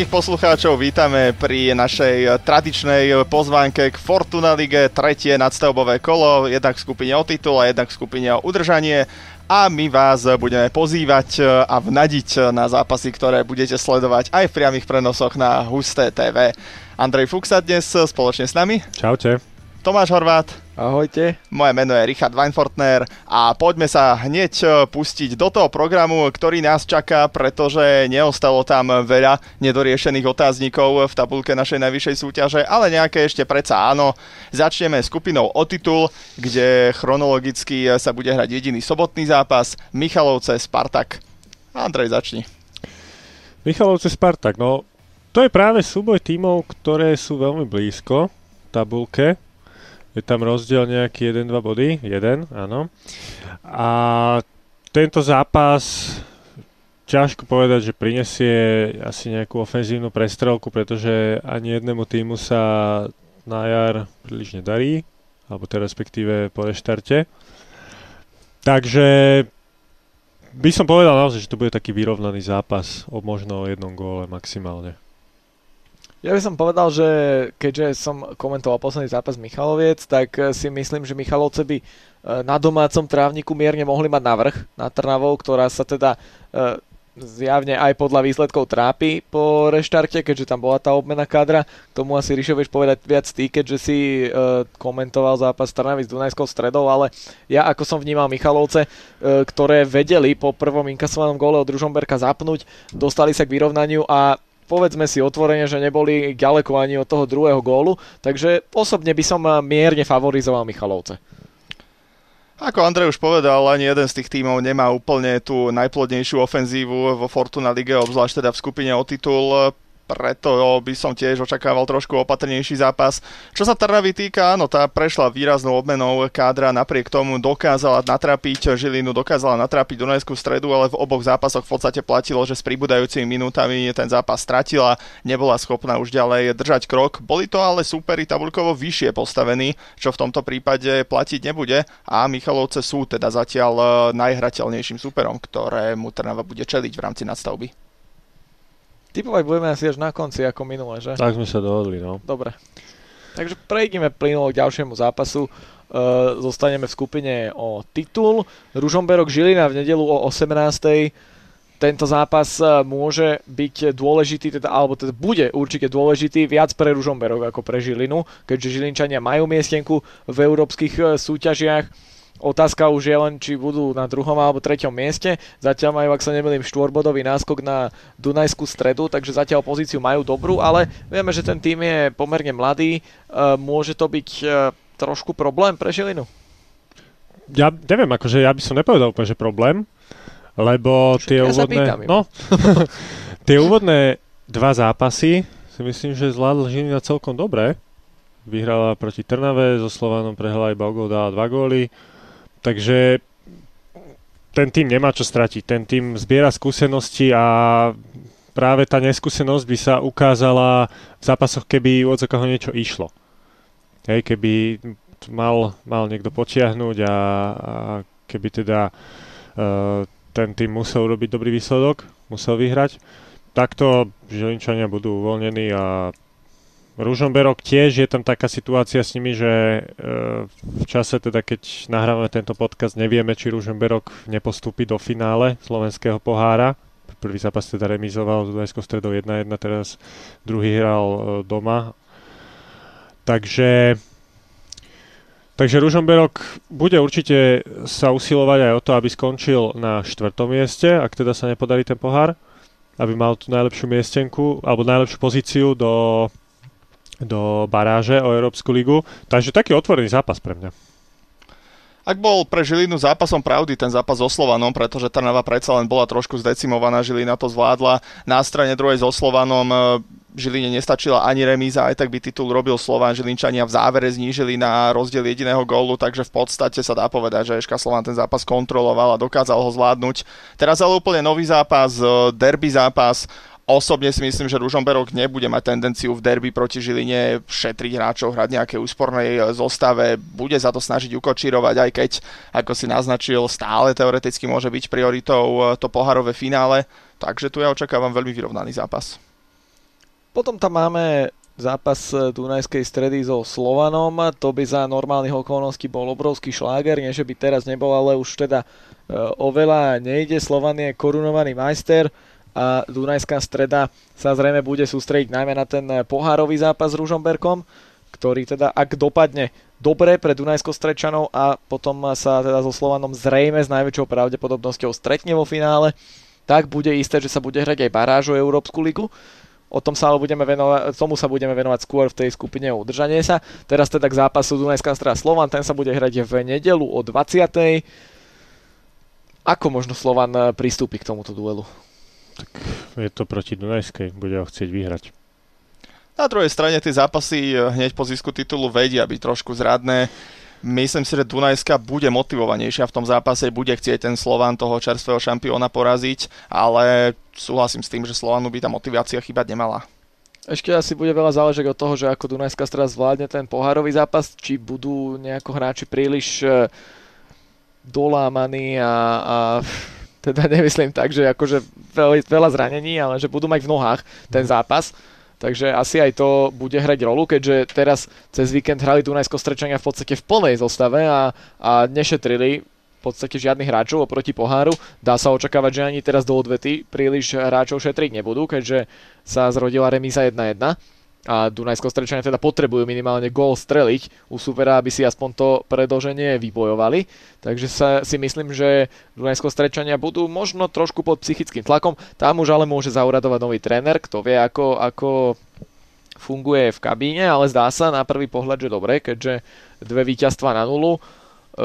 Všetkých poslucháčov vítame pri našej tradičnej pozvánke k Fortuna Lige, tretie nadstavbové kolo, jednak v skupine o titul a jednak v skupine o udržanie a my vás budeme pozývať a vnadiť na zápasy, ktoré budete sledovať aj v priamých prenosoch na Husté TV. Andrej Fuxa dnes spoločne s nami. Čaute. Tomáš Horvát. Ahojte. Moje meno je Richard Weinfortner a poďme sa hneď e, pustiť do toho programu, ktorý nás čaká, pretože neostalo tam veľa nedoriešených otáznikov v tabulke našej najvyššej súťaže, ale nejaké ešte predsa áno. Začneme skupinou o titul, kde chronologicky sa bude hrať jediný sobotný zápas Michalovce Spartak. Andrej, začni. Michalovce Spartak, no to je práve súboj tímov, ktoré sú veľmi blízko tabulke je tam rozdiel nejaký 1-2 body? 1, áno. A tento zápas ťažko povedať, že prinesie asi nejakú ofenzívnu prestrelku, pretože ani jednému týmu sa na jar príliš nedarí, alebo teda respektíve po reštarte. Takže by som povedal naozaj, že to bude taký vyrovnaný zápas o možno jednom góle maximálne. Ja by som povedal, že keďže som komentoval posledný zápas Michaloviec, tak eh, si myslím, že Michalovce by eh, na domácom trávniku mierne mohli mať navrh na Trnavou, ktorá sa teda eh, zjavne aj podľa výsledkov trápi po reštarte, keďže tam bola tá obmena kádra. K tomu asi Ríšo vieš povedať viac ty, keďže si komentoval zápas Trnavy s Dunajskou stredou, ale ja ako som vnímal Michalovce, ktoré vedeli po prvom inkasovanom gole od Ružomberka zapnúť, dostali sa k vyrovnaniu a povedzme si otvorene, že neboli ďaleko ani od toho druhého gólu, takže osobne by som mierne favorizoval Michalovce. Ako Andrej už povedal, ani jeden z tých tímov nemá úplne tú najplodnejšiu ofenzívu vo Fortuna Lige, obzvlášť teda v skupine o titul preto by som tiež očakával trošku opatrnejší zápas. Čo sa Trnavy týka, áno, tá prešla výraznou obmenou kádra, napriek tomu dokázala natrapiť Žilinu, dokázala natrapiť Dunajskú stredu, ale v oboch zápasoch v podstate platilo, že s pribúdajúcimi minútami ten zápas stratila, nebola schopná už ďalej držať krok. Boli to ale súperi tabulkovo vyššie postavení, čo v tomto prípade platiť nebude a Michalovce sú teda zatiaľ eh, najhrateľnejším súperom, ktorému Trnava bude čeliť v rámci nadstavby. Typovať budeme asi až na konci ako minule, že? Tak sme sa dohodli, no. Dobre. Takže prejdeme plynulo k ďalšiemu zápasu. Uh, zostaneme v skupine o titul. Ružomberok Žilina v nedelu o 18. Tento zápas e, môže byť dôležitý, teda, alebo teda bude určite dôležitý viac pre Ružomberok ako pre Žilinu, keďže Žilinčania majú miestenku v európskych e, súťažiach Otázka už je len, či budú na druhom alebo treťom mieste. Zatiaľ majú, ak sa nemýlim, štvorbodový náskok na Dunajskú stredu, takže zatiaľ pozíciu majú dobrú, ale vieme, že ten tým je pomerne mladý. E, môže to byť e, trošku problém pre Žilinu? Ja neviem, akože ja by som nepovedal úplne, že problém, lebo Všetko tie ja úvodné... No, tie úvodné dva zápasy si myslím, že zvládla Žilina celkom dobre. Vyhrala proti Trnave, so Slovanom prehrala iba gol, dala dva góly Takže ten tým nemá čo stratiť. Ten tým zbiera skúsenosti a práve tá neskúsenosť by sa ukázala v zápasoch, keby od ho niečo išlo. Hej, keby mal, mal niekto potiahnuť a, a keby teda uh, ten tým musel robiť dobrý výsledok, musel vyhrať, takto Žilinčania budú uvoľnení a Ružomberok tiež je tam taká situácia s nimi, že e, v čase teda, keď nahrávame tento podcast, nevieme, či Ružomberok nepostúpi do finále slovenského pohára. Prvý zápas teda remizoval s Dunajskou stredou 1-1, teraz druhý hral e, doma. Takže Takže Ružomberok bude určite sa usilovať aj o to, aby skončil na štvrtom mieste, ak teda sa nepodarí ten pohár, aby mal tú najlepšiu miestenku, alebo najlepšiu pozíciu do do baráže o Európsku ligu. Takže taký otvorený zápas pre mňa. Ak bol pre Žilinu zápasom pravdy ten zápas so Slovanom, pretože Trnava predsa len bola trošku zdecimovaná, Žilina to zvládla. Na strane druhej so Slovanom e, Žiline nestačila ani remíza, aj tak by titul robil Slovan. Žilinčania v závere znížili na rozdiel jediného gólu, takže v podstate sa dá povedať, že Eška Slovan ten zápas kontroloval a dokázal ho zvládnuť. Teraz ale úplne nový zápas, e, derby zápas, Osobne si myslím, že Ružomberok nebude mať tendenciu v derby proti Žiline šetriť hráčov, hrať nejaké úspornej zostave, bude za to snažiť ukočírovať, aj keď, ako si naznačil, stále teoreticky môže byť prioritou to poharové finále, takže tu ja očakávam veľmi vyrovnaný zápas. Potom tam máme zápas Dunajskej stredy so Slovanom. To by za normálnych okolností bol obrovský šláger, nie že by teraz nebol, ale už teda oveľa nejde. Slovan je korunovaný majster a Dunajská streda sa zrejme bude sústrediť najmä na ten pohárový zápas s Ružomberkom, ktorý teda, ak dopadne dobre pre Dunajsko-Strečanov a potom sa teda so Slovanom zrejme s najväčšou pravdepodobnosťou stretne vo finále, tak bude isté, že sa bude hrať aj baráž o Európsku ligu. O tom sa ale budeme venovať, tomu sa budeme venovať skôr v tej skupine o udržanie sa. Teraz teda k zápasu Dunajská streda Slovan, ten sa bude hrať v nedelu o 20. Ako možno Slovan pristúpi k tomuto duelu? Tak je to proti Dunajskej, bude ho chcieť vyhrať. Na druhej strane tie zápasy eh, hneď po zisku titulu vedia byť trošku zradné. Myslím si, že Dunajska bude motivovanejšia v tom zápase, bude chcieť ten Slovan toho čerstvého šampióna poraziť, ale súhlasím s tým, že Slovanu by tá motivácia chýbať nemala. Ešte asi bude veľa záležať od toho, že ako Dunajská strana zvládne ten pohárový zápas, či budú nejako hráči príliš eh, dolámaní a, a teda nemyslím tak, že akože veľa zranení, ale že budú mať v nohách ten zápas. Takže asi aj to bude hrať rolu, keďže teraz cez víkend hrali Dunajsko Strečania v podstate v plnej zostave a, a nešetrili v podstate žiadnych hráčov oproti poháru. Dá sa očakávať, že ani teraz do odvety príliš hráčov šetriť nebudú, keďže sa zrodila remíza 1-1 a Dunajsko Strečania teda potrebujú minimálne gól streliť u supera, aby si aspoň to predlženie vybojovali. Takže sa, si myslím, že Dunajsko Strečania budú možno trošku pod psychickým tlakom. Tam už ale môže zauradovať nový tréner, kto vie ako, ako funguje v kabíne, ale zdá sa na prvý pohľad, že dobre, keďže dve víťazstva na nulu e,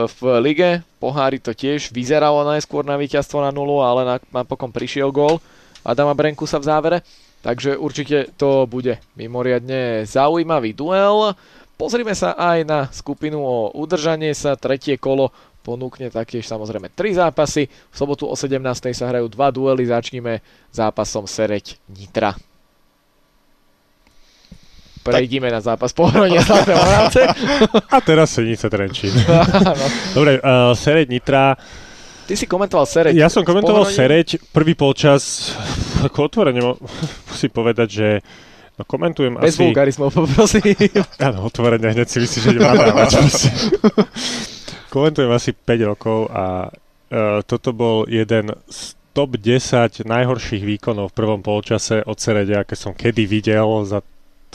v lige, pohári to tiež vyzeralo najskôr na víťazstvo na nulu, ale napokon prišiel gól Adama Brenkusa v závere. Takže určite to bude mimoriadne zaujímavý duel. Pozrime sa aj na skupinu o udržanie sa. Tretie kolo ponúkne taktiež samozrejme tri zápasy. V sobotu o 17. sa hrajú dva duely. Začneme zápasom Sereď Nitra. Prejdime na zápas pohronie A teraz Senica Trenčín. Dobre, uh, Sereď Nitra Ty si komentoval Sereď. Ja som komentoval Sereď, prvý polčas, ako otvorene musím povedať, že no, komentujem Bez asi... Bez vulgarizmov poprosím. Áno, otvorene, hneď si myslíš, že nemám komentujem asi 5 rokov a uh, toto bol jeden z top 10 najhorších výkonov v prvom polčase od Serede, aké som kedy videl za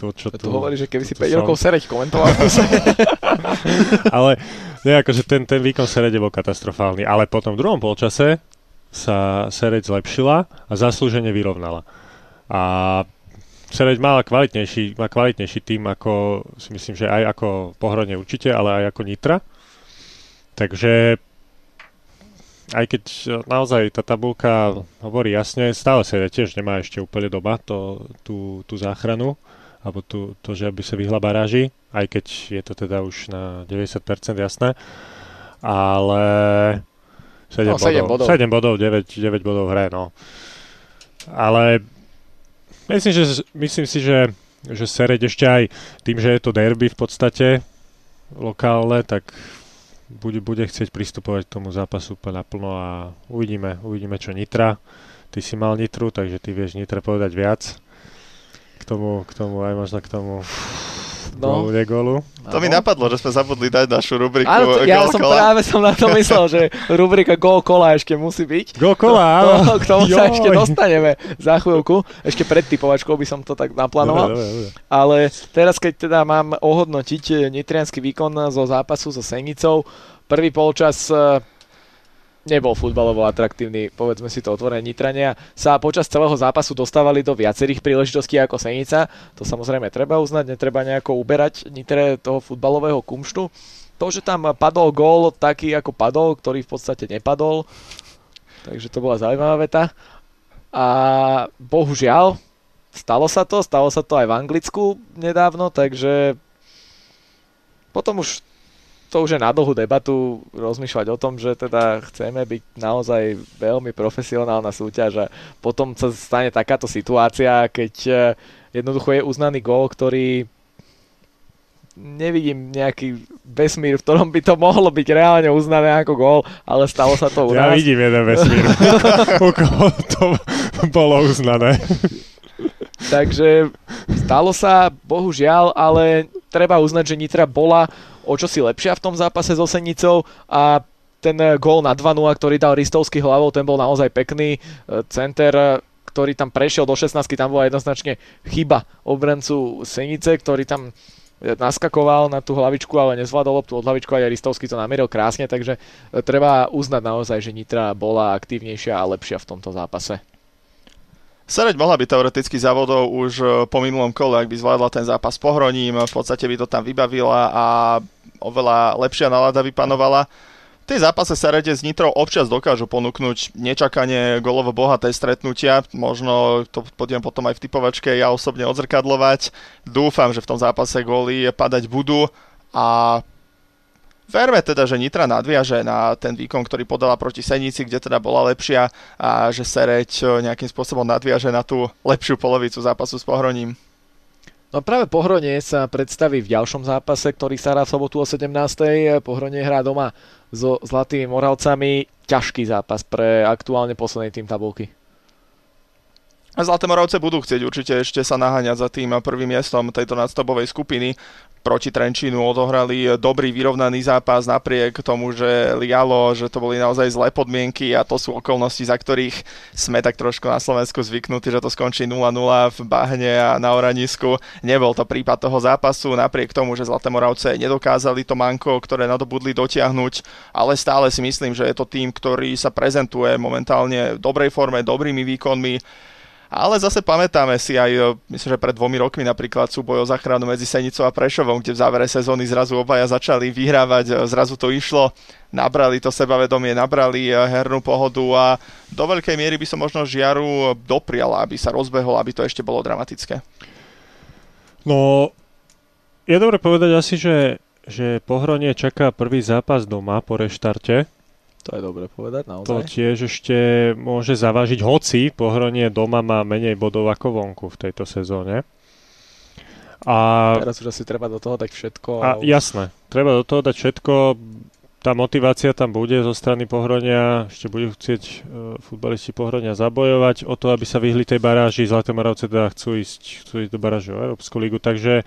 to, čo tu... hovorí, že keby si 5 som... rokov Sereď komentoval. Ale nie, akože ten, ten výkon Serede bol katastrofálny, ale potom v druhom polčase sa Sereď zlepšila a zaslúžene vyrovnala. A Sereď mala kvalitnejší, má kvalitnejší tým ako, si myslím, že aj ako Pohronie určite, ale aj ako Nitra. Takže aj keď naozaj tá tabulka hovorí jasne, stále sa tiež nemá ešte úplne doba to, tú, tú záchranu alebo tu, to, že aby sa vyhla baráži, aj keď je to teda už na 90% jasné. Ale 7, no, 7 bodov, bodov. 7 bodov, 9, 9 bodov hre, no. Ale myslím, že, myslím si, že, že Sereď ešte aj tým, že je to derby v podstate lokálne, tak bude, bude chcieť pristupovať k tomu zápasu úplne naplno a uvidíme, uvidíme čo Nitra. Ty si mal Nitru, takže ty vieš Nitre povedať viac k tomu, k tomu aj možno k tomu no. golu, negolu. To mi napadlo, že sme zabudli dať našu rubriku Áno, ja som kola. práve som na to myslel, že rubrika Gol kola ešte musí byť. Gol kola, áno. To, k tomu Joj. sa ešte dostaneme za chvíľku. Ešte pred typovačkou by som to tak naplánoval. Dobre, dobre, dobre. Ale teraz, keď teda mám ohodnotiť nitrianský výkon zo zápasu so Senicou, prvý polčas nebol futbalovo atraktívny, povedzme si to otvorene Nitrania, sa počas celého zápasu dostávali do viacerých príležitostí ako Senica. To samozrejme treba uznať, netreba nejako uberať Nitre toho futbalového kumštu. To, že tam padol gól taký ako padol, ktorý v podstate nepadol, takže to bola zaujímavá veta. A bohužiaľ, stalo sa to, stalo sa to aj v Anglicku nedávno, takže potom už to už je na dlhú debatu rozmýšľať o tom, že teda chceme byť naozaj veľmi profesionálna súťaž a potom sa stane takáto situácia, keď e, jednoducho je uznaný gól, ktorý nevidím nejaký vesmír, v ktorom by to mohlo byť reálne uznané ako gól, ale stalo sa to u nás. Ja vidím jeden vesmír, u koho to bolo uznané. Takže stalo sa, bohužiaľ, ale treba uznať, že Nitra bola o čosi lepšia v tom zápase so Senicou a ten gól na 2 ktorý dal Ristovský hlavou, ten bol naozaj pekný. Center ktorý tam prešiel do 16 tam bola jednoznačne chyba obrancu Senice, ktorý tam naskakoval na tú hlavičku, ale nezvládol loptu od hlavičku a Ristovský to namieril krásne, takže treba uznať naozaj, že Nitra bola aktívnejšia a lepšia v tomto zápase. Sereď mohla byť teoreticky závodov už e, po minulom kole, ak by zvládla ten zápas pohroním, v podstate by to tam vybavila a oveľa lepšia nálada vypanovala. V tej zápase Serede s Nitrou občas dokážu ponúknuť nečakanie golovo bohaté stretnutia, možno to podiem potom aj v typovačke ja osobne odzrkadlovať. Dúfam, že v tom zápase góly padať budú a Verme teda, že Nitra nadviaže na ten výkon, ktorý podala proti Senici, kde teda bola lepšia a že Sereď eh, nejakým spôsobom nadviaže na tú lepšiu polovicu zápasu s Pohroním. No práve Pohronie sa predstaví v ďalšom zápase, ktorý sa hrá v sobotu o 17. Pohronie hrá doma so Zlatými Moravcami. Ťažký zápas pre aktuálne posledný tým tabulky. A Zlaté Moravce budú chcieť určite ešte sa naháňať za tým prvým miestom tejto nadstobovej skupiny proti Trenčínu odohrali dobrý vyrovnaný zápas napriek tomu, že lialo, že to boli naozaj zlé podmienky a to sú okolnosti, za ktorých sme tak trošku na Slovensku zvyknutí, že to skončí 0-0 v Bahne a na Oranisku. Nebol to prípad toho zápasu, napriek tomu, že Zlaté Moravce nedokázali to manko, ktoré nadobudli dotiahnuť, ale stále si myslím, že je to tým, ktorý sa prezentuje momentálne v dobrej forme, dobrými výkonmi ale zase pamätáme si aj, e, myslím, že pred dvomi rokmi napríklad súboj o záchranu medzi Senicou a Prešovom, kde v závere sezóny zrazu obaja začali vyhrávať, e, zrazu to išlo, nabrali to sebavedomie, nabrali e, hernú pohodu a do veľkej miery by som možno Žiaru doprial, aby sa rozbehol, aby to ešte bolo dramatické. No, je dobre povedať asi, že, že Pohronie čaká prvý zápas doma po reštarte, to je dobre povedať, naozaj. To tiež ešte môže zavážiť, hoci pohronie doma má menej bodov ako vonku v tejto sezóne. A, Teraz už asi treba do toho dať všetko. A, a už... Jasné, treba do toho dať všetko. Tá motivácia tam bude zo strany Pohronia, ešte budú chcieť uh, futbalisti Pohronia zabojovať o to, aby sa vyhli tej baráži. Zlaté Moravce teda chcú ísť, chcú ísť do baráže o Európsku ligu, takže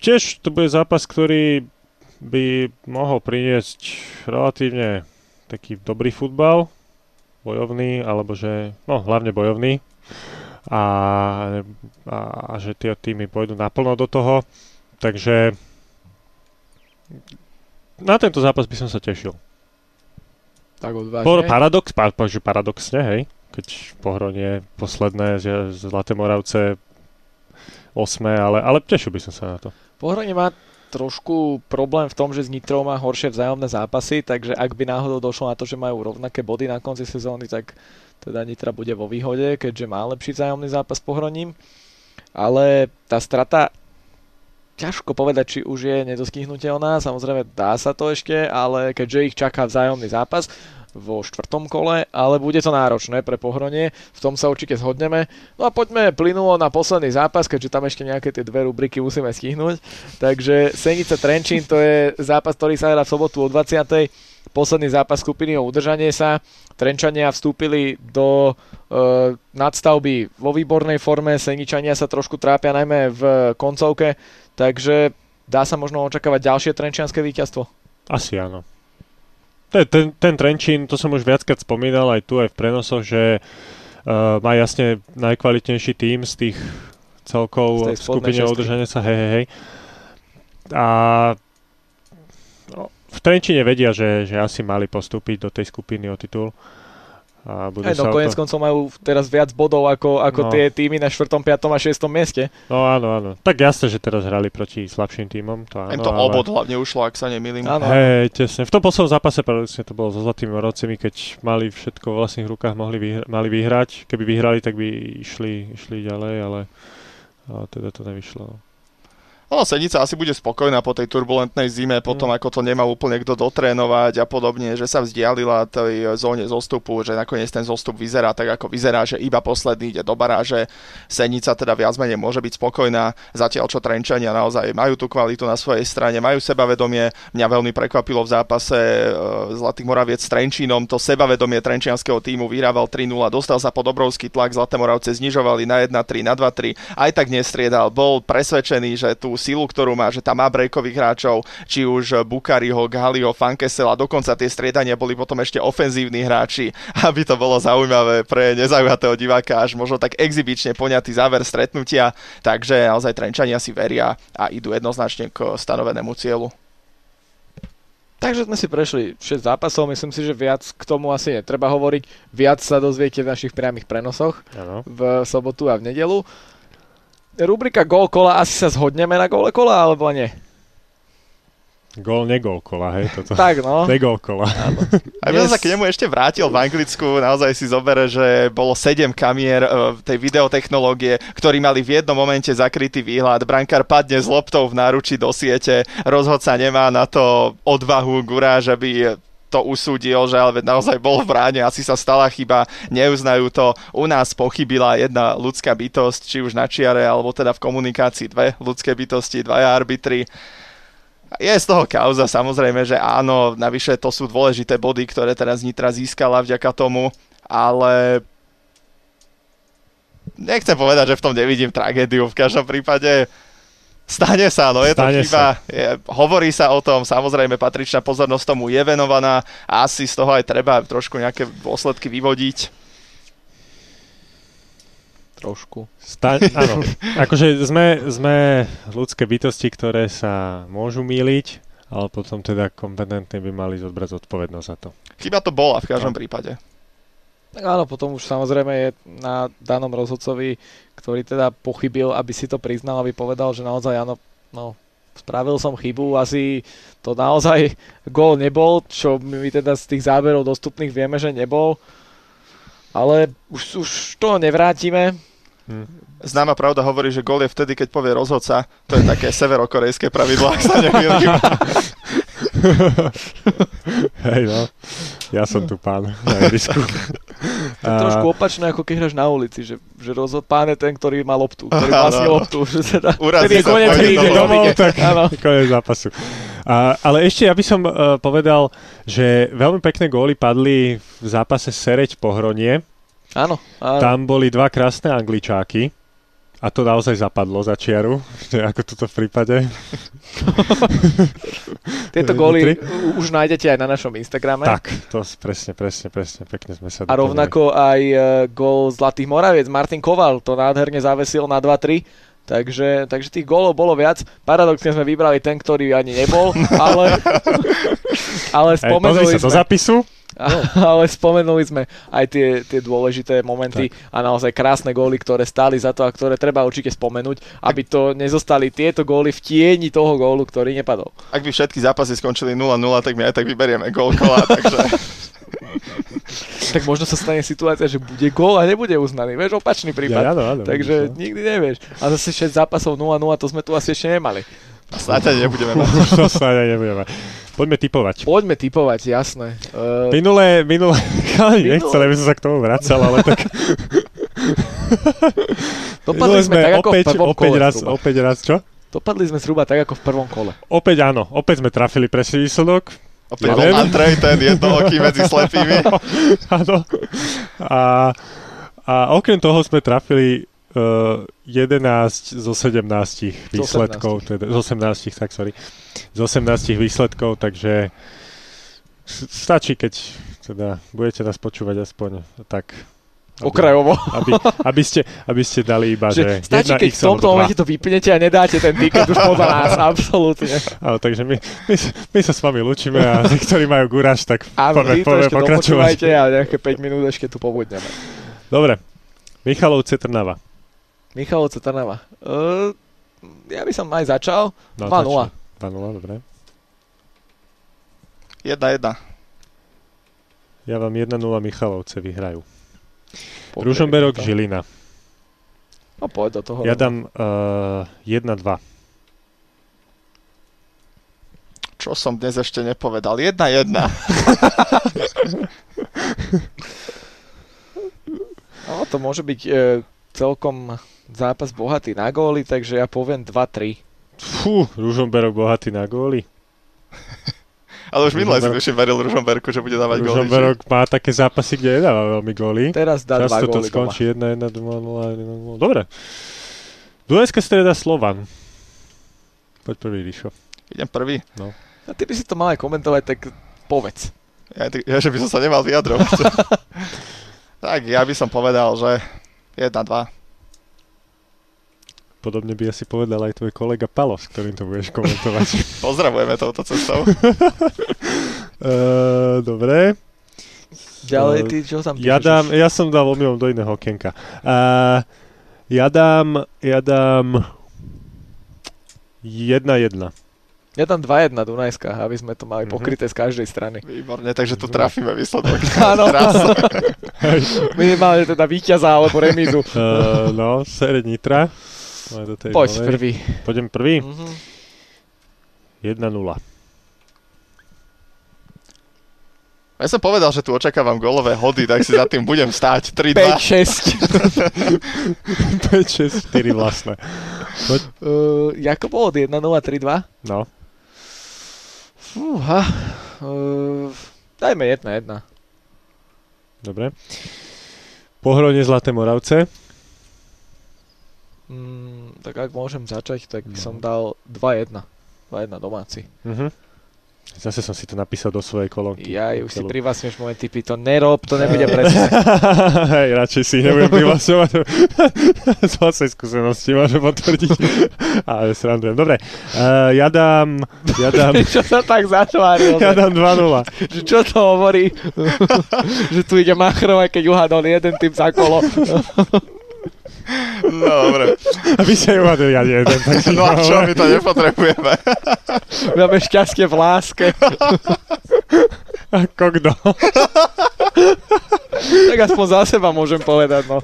tiež to bude zápas, ktorý by mohol priniesť relatívne taký dobrý futbal, bojovný, alebo že, no hlavne bojovný a, a, a že tie týmy pôjdu naplno do toho, takže na tento zápas by som sa tešil. Tak odvážne. Paradox, paradoxne, hej, keď pohronie posledné Zlaté Moravce 8, ale, ale tešil by som sa na to. Pohronie má trošku problém v tom, že s Nitrou má horšie vzájomné zápasy, takže ak by náhodou došlo na to, že majú rovnaké body na konci sezóny, tak teda Nitra bude vo výhode, keďže má lepší vzájomný zápas Pohroním. Ale tá strata ťažko povedať, či už je nedoskihnutelná, samozrejme dá sa to ešte, ale keďže ich čaká vzájomný zápas, vo štvrtom kole, ale bude to náročné pre pohronie, v tom sa určite zhodneme. No a poďme plynulo na posledný zápas, keďže tam ešte nejaké tie dve rubriky musíme stihnúť. Takže Senica Trenčín to je zápas, ktorý sa hrá v sobotu o 20. Posledný zápas skupiny o udržanie sa. Trenčania vstúpili do e, nadstavby vo výbornej forme, Seničania sa trošku trápia najmä v koncovke, takže dá sa možno očakávať ďalšie trenčianské víťazstvo? Asi áno ten, ten, ten Trenčín, to som už viackrát spomínal aj tu, aj v prenosoch, že uh, má jasne najkvalitnejší tým z tých celkov v skupine udržania sa, hej, hej, hej. A no, v Trenčine vedia, že, že asi mali postúpiť do tej skupiny o titul. A budú Aj no, konec to... koncov majú teraz viac bodov ako, ako no. tie týmy na 4., 5. a 6. mieste. No áno, áno. Tak jasne, že teraz hrali proti slabším týmom. To áno, to ale... obod hlavne ušlo, ak sa nemýlim. Áno. Hej, tesne. V tom poslednom zápase to bolo so Zlatými Moravcami, keď mali všetko vo vlastných rukách, mohli vyhra- mali vyhrať. Keby vyhrali, tak by išli, išli ďalej, ale, ale teda to nevyšlo. No. No, Senica asi bude spokojná po tej turbulentnej zime, potom mm. ako to nemá úplne kto dotrénovať a podobne, že sa vzdialila tej zóne zostupu, že nakoniec ten zostup vyzerá tak, ako vyzerá, že iba posledný ide do baráže. Senica teda viac menej môže byť spokojná, zatiaľ čo Trenčania naozaj majú tú kvalitu na svojej strane, majú sebavedomie. Mňa veľmi prekvapilo v zápase e, Zlatých Moraviec s Trenčínom, to sebavedomie trenčianského týmu vyhrával 3-0, dostal sa pod obrovský tlak, Zlaté Moravce znižovali na 1-3, na 2-3, aj tak nestriedal, bol presvedčený, že tú silu, ktorú má, že tam má breakových hráčov, či už Bukariho, Galio, Fankesela, dokonca tie striedania boli potom ešte ofenzívni hráči, aby to bolo zaujímavé pre nezaujatého diváka, až možno tak exibične poňatý záver stretnutia, takže naozaj Trenčania si veria a idú jednoznačne k stanovenému cieľu. Takže sme si prešli 6 zápasov, myslím si, že viac k tomu asi netreba hovoriť. Viac sa dozviete v našich priamých prenosoch ano. v sobotu a v nedelu rubrika gól kola, asi sa zhodneme na gól kola, alebo nie? Gól, negól kola, hej? Toto. tak, no. Negól kola. A by sa k nemu ešte vrátil v Anglicku, naozaj si zobere, že bolo 7 kamier uh, tej videotechnológie, ktorí mali v jednom momente zakrytý výhľad. Brankár padne s loptou v náruči do siete, rozhodca nemá na to odvahu, guráž, aby to usúdil, že ale naozaj bol v bráne, asi sa stala chyba, neuznajú to. U nás pochybila jedna ľudská bytosť, či už na čiare, alebo teda v komunikácii dve ľudské bytosti, dvaja arbitri. Je z toho kauza samozrejme, že áno, navyše to sú dôležité body, ktoré teraz Nitra získala vďaka tomu, ale nechcem povedať, že v tom nevidím tragédiu. V každom prípade Stane sa, no je Stane to chyba. Je, hovorí sa o tom, samozrejme patričná pozornosť tomu je venovaná a asi z toho aj treba trošku nejaké dôsledky vyvodiť. Trošku. Sta- áno. akože sme, sme ľudské bytosti, ktoré sa môžu míliť, ale potom teda kompetentní by mali zobrať zodpovednosť za to. Chyba to bola v každom no. prípade. Tak áno, potom už samozrejme je na danom rozhodcovi, ktorý teda pochybil, aby si to priznal, aby povedal, že naozaj áno, no, spravil som chybu, asi to naozaj gól nebol, čo my teda z tých záberov dostupných vieme, že nebol. Ale už, už to nevrátime. Hmm. Známa pravda hovorí, že gól je vtedy, keď povie rozhodca. To je také severokorejské pravidlo, ak sa Hej no, ja som tu pán na. To je trošku opačné, ako keď hráš na ulici, že, že rozhod pán je ten, ktorý má loptu, ktorý má vlastne loptu. Že teda, Urazí sa, konec príde domov, tak konec zápasu. A, ale ešte ja by som uh, povedal, že veľmi pekné góly padli v zápase Sereď Pohronie. Áno, áno. Tam boli dva krásne angličáky. A to naozaj zapadlo za čiaru, že ako toto v prípade. Tieto góly už nájdete aj na našom Instagrame. Tak, to presne, presne, presne, pekne sme sa A rovnako aj uh, gól Zlatých Moraviec, Martin Koval to nádherne zavesil na 2-3. Takže, takže tých gólov bolo viac. Paradoxne sme vybrali ten, ktorý ani nebol, ale, ale spomenuli hey, sa sme... do zapisu. No. ale spomenuli sme aj tie, tie dôležité momenty tak. a naozaj krásne góly, ktoré stáli za to a ktoré treba určite spomenúť, aby to nezostali tieto góly v tieni toho gólu, ktorý nepadol. Ak by všetky zápasy skončili 0-0, tak my aj tak vyberieme gól kola, takže... tak možno sa stane situácia, že bude gól a nebude uznaný. Vieš, opačný prípad. Ja, áno, áno, Takže nikdy nevieš. A zase 6 zápasov 0-0, to sme tu asi ešte nemali. Snáď nebudeme mať. Snáď ani nebudeme mať. Poďme typovať. Poďme typovať, jasné. Uh, minulé, minulé, minulé, nechcel, aby som sa k tomu vracal, ale tak... Dopadli sme tak ako opäť, v prvom opäť kole. Raz, zhruba. opäť raz, čo? Dopadli sme zhruba tak ako v prvom kole. Opäť áno, opäť sme trafili presný výsledok. Opäť bol Andrej ten jednooký medzi slepými. Áno. A, a okrem toho sme trafili uh, 11 zo 17 výsledkov, z 18. Teda, z 18, tak sorry, z 18 výsledkov, takže stačí, keď teda budete nás počúvať aspoň tak aby, okrajovo. Aby, aby, ste, aby ste dali iba, že, že stačí, keď v tomto momente to vypnete a nedáte ten tiket už podľa nás, absolútne. Áno, takže my, my, my sa s vami lučíme a tí, ktorí majú guráž, tak Áno, poďme, poďme pokračovať. a nejaké 5 minút ešte tu pobudneme. Dobre, Michalovce Trnava. Michalovce Trnava. Uh, ja by som aj začal. No, 2-0. 2-0, dobre. 1-1. Ja vám 1-0 Michalovce vyhrajú. Ružomberok, Žilina. No poď do toho. Ja dám uh, 1-2. Čo som dnes ešte nepovedal? Jedna jedna. no, to môže byť e, celkom zápas bohatý na góly, takže ja poviem 2-3. Fú, Ružomberok bohatý na góly. Ale už minulé si tuším veril Ružomberku, že bude dávať góly. Ružomberok má také zápasy, kde nedáva veľmi góly. Teraz dá Často dva to skončí 1-1, 2-0, 1-0. Dobre. Dunajská streda Slovan. Poď prvý, Ríšo. Idem prvý? No. A ty by si to mal aj komentovať, tak povedz. Ja, ja že by som sa nemal vyjadrovať. tak ja by som povedal, že 1-2. Podobne by asi povedal aj tvoj kolega Palo, s ktorým to budeš komentovať. Pozdravujeme touto cestou. uh, dobre. Ďalej, ty čo tam píšeš? Ja, dám, ja som dal omylom do iného okienka. Uh, ja dám, ja dám 1-1. Ja dám 2-1 Dunajská, aby sme to mali mm-hmm. pokryté z každej strany. Výborne, takže tu trafíme výsledok. Áno. Minimálne teda víťaza alebo remízu. uh, no, Sere Nitra. Poď novej. prvý. Poďme prvý? Mm-hmm. 1-0. Ja som povedal, že tu očakávam golové hody, tak si za tým budem stáť. 3-2. 5-6. 5-6, 4 vlastné. Poď. Uh, Jakob od 1-0, 3-2? No. Fúha. Uh, dajme 1-1. Dobre. Pohronie Zlaté Moravce. Mm, tak ak môžem začať, tak no. som dal 2-1. 2-1 domáci. Uh-huh. Zase som si to napísal do svojej kolónky. Ja už si privlastňuješ moje typy, to nerob, to nebude presne. Hej, radšej si nebudem privlastňovať. Z vlastnej skúsenosti môžem potvrdiť. Ale srandujem. Dobre, uh, ja dám... Ja dám... Čo sa tak zatváril? Ja dám 2-0. Čo to hovorí? že tu ide machrovať, keď uhádol jeden tým za kolo. No, dobre. A vy sa ju ja jeden. Tak no a čo, my to nepotrebujeme. Máme šťastie v láske. Ako kto? tak aspoň za seba môžem povedať, no.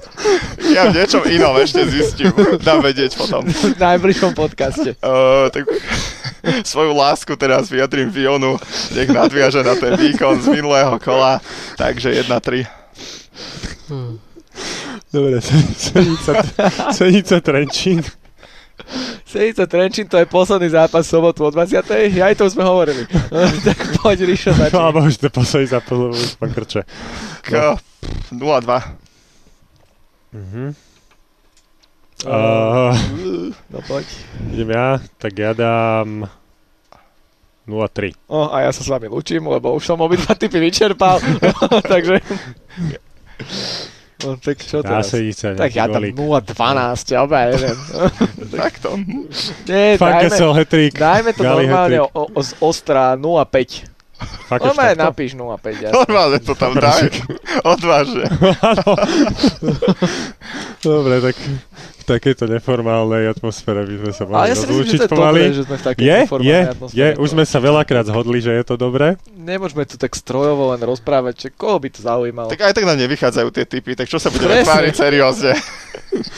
Ja v niečom inom ešte zistím. Dám vedieť potom. V najbližšom podcaste. Uh, tak svoju lásku teraz vyjadrím Vionu. Nech nadviaže na ten výkon z minulého kola. Takže 1-3. Hmm. Dobre, Senica, Senica Trenčín. Senica Trenčín, to je posledný zápas sobotu o 20. Ja aj to sme hovorili. tak poď, Ríšo, začni. No, už to posledný zápas, lebo už pán krče. No. 0-2. Mhm. Uh, no poď. Idem ja, tak ja dám 0-3. Oh, a ja sa s vami lučím, lebo už som obidva typy vyčerpal. Takže... No, tak čo teraz? Dá tak ja tam 0-12, alebo ja neviem. Takto. Nie, dajme, dajme to Gali normálne o, o, z Ostra 0-5. Normálne napíš 0-5. Normálne to tam daj. Odvážne. Dobre, tak v takejto neformálnej atmosfére by sme sa mohli ja rozlúčiť pomaly. Dobré, že sme v takej je, je, je, už sme sa veľakrát zhodli, že je to dobré. Nemôžeme tu tak strojovo len rozprávať, že koho by to zaujímalo. Tak aj tak nám nevychádzajú tie typy, tak čo sa budeme tváriť seriózne?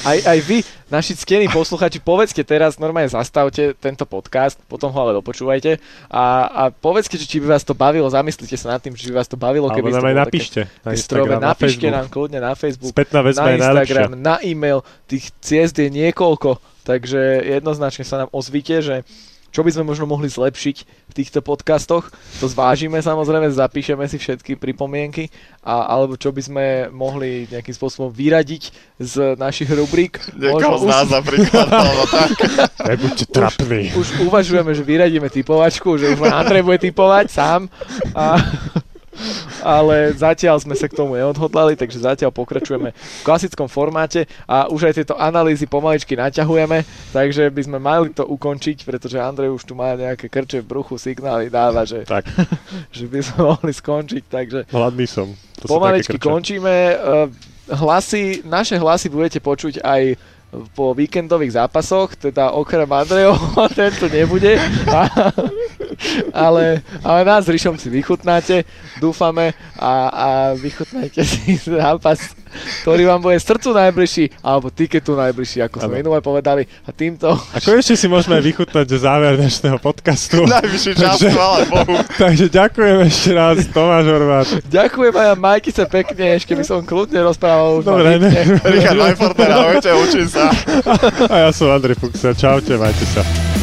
Aj, aj vy, naši ctení posluchači, povedzte teraz, normálne zastavte tento podcast, potom ho ale dopočúvajte a, a povedzte, či by vás to bavilo, zamyslite sa nad tým, či by vás to bavilo. Alebo nám aj napíšte na Instagram, na napíšte nám kľudne na Facebook, na Instagram, na e-mail, tých ciest je niekoľko, takže jednoznačne sa nám ozvite, že čo by sme možno mohli zlepšiť v týchto podcastoch. To zvážime samozrejme, zapíšeme si všetky pripomienky, a, alebo čo by sme mohli nejakým spôsobom vyradiť z našich rubrík. Niekoho z nás napríklad, alebo tak. Nebuďte trapní. Už, už uvažujeme, že vyradíme typovačku, že už len Andrej bude typovať sám. A ale zatiaľ sme sa k tomu neodhodlali, takže zatiaľ pokračujeme v klasickom formáte a už aj tieto analýzy pomaličky naťahujeme, takže by sme mali to ukončiť, pretože Andrej už tu má nejaké krče v bruchu, signály dáva, že, tak. že by sme mohli skončiť, takže hladný som. To pomaličky končíme. Eh, hlasy, naše hlasy budete počuť aj po víkendových zápasoch, teda okrem Andrejov, tento nebude. A, ale, ale nás s Rišom si vychutnáte, dúfame a, a vychutnajte si zápas, ktorý vám bude srdcu najbližší, alebo tiketu najbližší, ako sme minule povedali. A týmto... A konečne si môžeme vychutnať záver dnešného podcastu. Najvyšší čas, takže, Bohu. Takže ďakujem ešte raz, Tomáš Horvát. Ďakujem aj Majky sa pekne, ešte by som kľudne rozprával. Už Dobre, ne. Richard Najforter, ahojte, učím sa. A ja som Andrej Fuxa, čaute, majte sa.